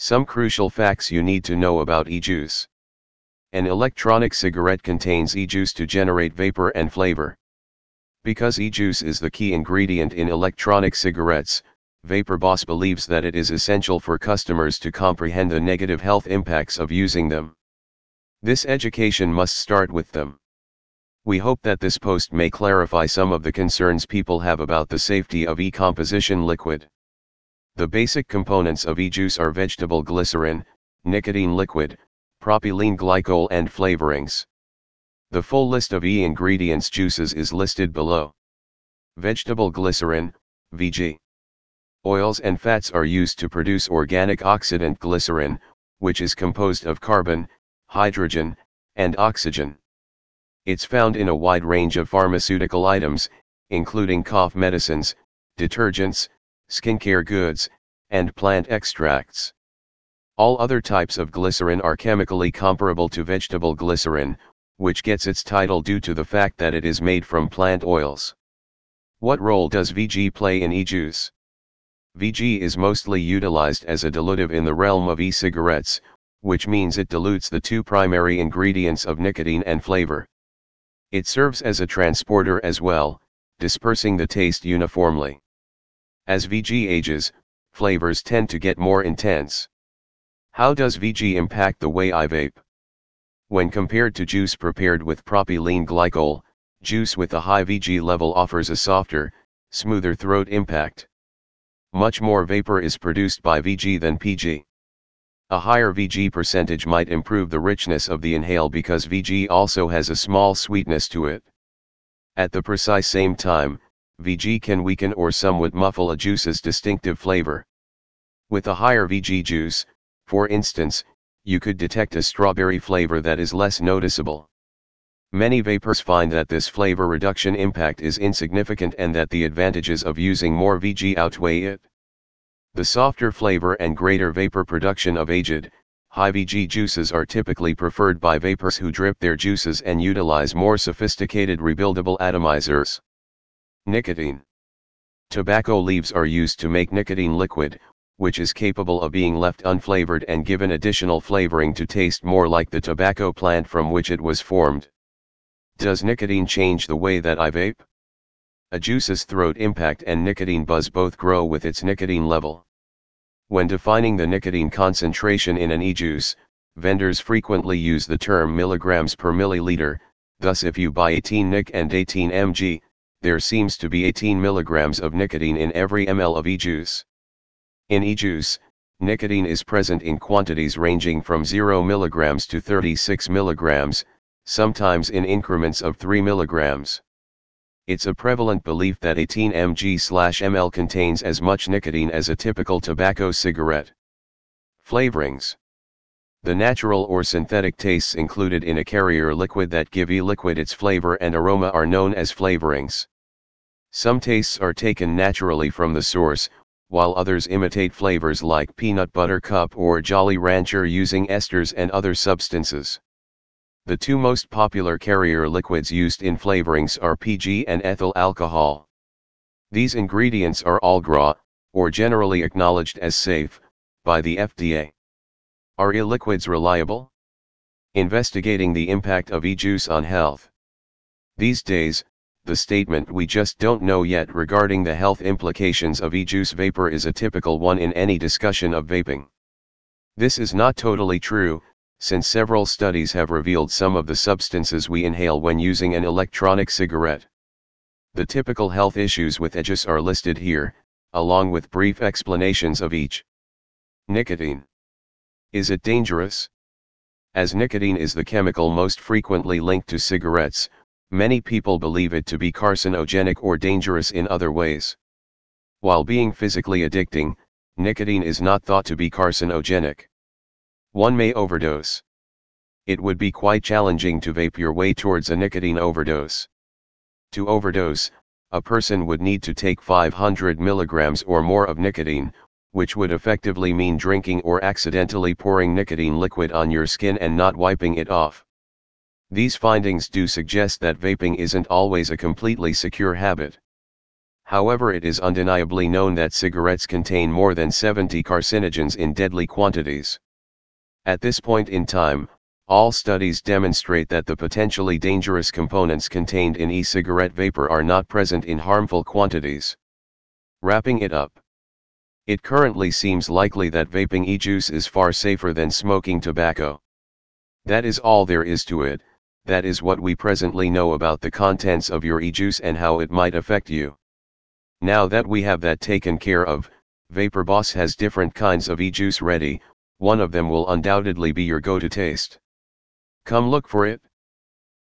Some crucial facts you need to know about e-juice. An electronic cigarette contains e-juice to generate vapor and flavor. Because e-juice is the key ingredient in electronic cigarettes, VaporBoss believes that it is essential for customers to comprehend the negative health impacts of using them. This education must start with them. We hope that this post may clarify some of the concerns people have about the safety of e-composition liquid. The basic components of e-juice are vegetable glycerin, nicotine liquid, propylene glycol and flavorings. The full list of e-ingredients juices is listed below. Vegetable glycerin, VG. Oils and fats are used to produce organic oxidant glycerin, which is composed of carbon, hydrogen, and oxygen. It's found in a wide range of pharmaceutical items, including cough medicines, detergents, skincare goods, and plant extracts. All other types of glycerin are chemically comparable to vegetable glycerin, which gets its title due to the fact that it is made from plant oils. What role does VG play in e-juice? VG is mostly utilized as a dilutive in the realm of e-cigarettes, which means it dilutes the two primary ingredients of nicotine and flavor. It serves as a transporter as well, dispersing the taste uniformly. As VG ages, flavors tend to get more intense. How does VG impact the way I vape? When compared to juice prepared with propylene glycol, juice with a high VG level offers a softer, smoother throat impact. Much more vapor is produced by VG than PG. A higher VG percentage might improve the richness of the inhale because VG also has a small sweetness to it. At the precise same time, VG can weaken or somewhat muffle a juice's distinctive flavor. With a higher VG juice, for instance, you could detect a strawberry flavor that is less noticeable. Many vapers find that this flavor reduction impact is insignificant and that the advantages of using more VG outweigh it. The softer flavor and greater vapor production of aged, high VG juices are typically preferred by vapers who drip their juices and utilize more sophisticated rebuildable atomizers. Nicotine. Tobacco leaves are used to make nicotine liquid, which is capable of being left unflavored and given additional flavoring to taste more like the tobacco plant from which it was formed. Does nicotine change the way that I vape? A juice's throat impact and nicotine buzz both grow with its nicotine level. When defining the nicotine concentration in an e-juice, vendors frequently use the term milligrams per milliliter, thus if you buy 18 nic and 18 mg, there seems to be 18 milligrams of nicotine in every ml of e-juice. In e-juice, nicotine is present in quantities ranging from 0 milligrams to 36 milligrams, sometimes in increments of 3 mg. It's a prevalent belief that 18 mg/ml contains as much nicotine as a typical tobacco cigarette. Flavorings The natural or synthetic tastes included in a carrier liquid that give e-liquid its flavor and aroma are known as flavorings. Some tastes are taken naturally from the source, while others imitate flavors like peanut butter cup or Jolly Rancher using esters and other substances. The two most popular carrier liquids used in flavorings are PG and ethyl alcohol. These ingredients are all GRA, or generally acknowledged as safe, by the FDA. Are e-liquids reliable? Investigating the impact of e-juice on health. These days, the statement we just don't know yet regarding the health implications of e-juice vapor is a typical one in any discussion of vaping. This is not totally true, since several studies have revealed some of the substances we inhale when using an electronic cigarette. The typical health issues with e-juice are listed here, along with brief explanations of each. Nicotine. Is it dangerous? As nicotine is the chemical most frequently linked to cigarettes, many people believe it to be carcinogenic or dangerous in other ways. While being physically addicting, nicotine is not thought to be carcinogenic. One may overdose. It would be quite challenging to vape your way towards a nicotine overdose. To overdose, a person would need to take 500 milligrams or more of nicotine, which would effectively mean drinking or accidentally pouring nicotine liquid on your skin and not wiping it off. These findings do suggest that vaping isn't always a completely secure habit. However it is undeniably known that cigarettes contain more than 70 carcinogens in deadly quantities. At this point in time, all studies demonstrate that the potentially dangerous components contained in e-cigarette vapor are not present in harmful quantities. Wrapping it up. It currently seems likely that vaping e-juice is far safer than smoking tobacco. That is all there is to it, that is what we presently know about the contents of your e-juice and how it might affect you. Now that we have that taken care of, VaporBoss has different kinds of e-juice ready, one of them will undoubtedly be your go-to taste. Come look for it.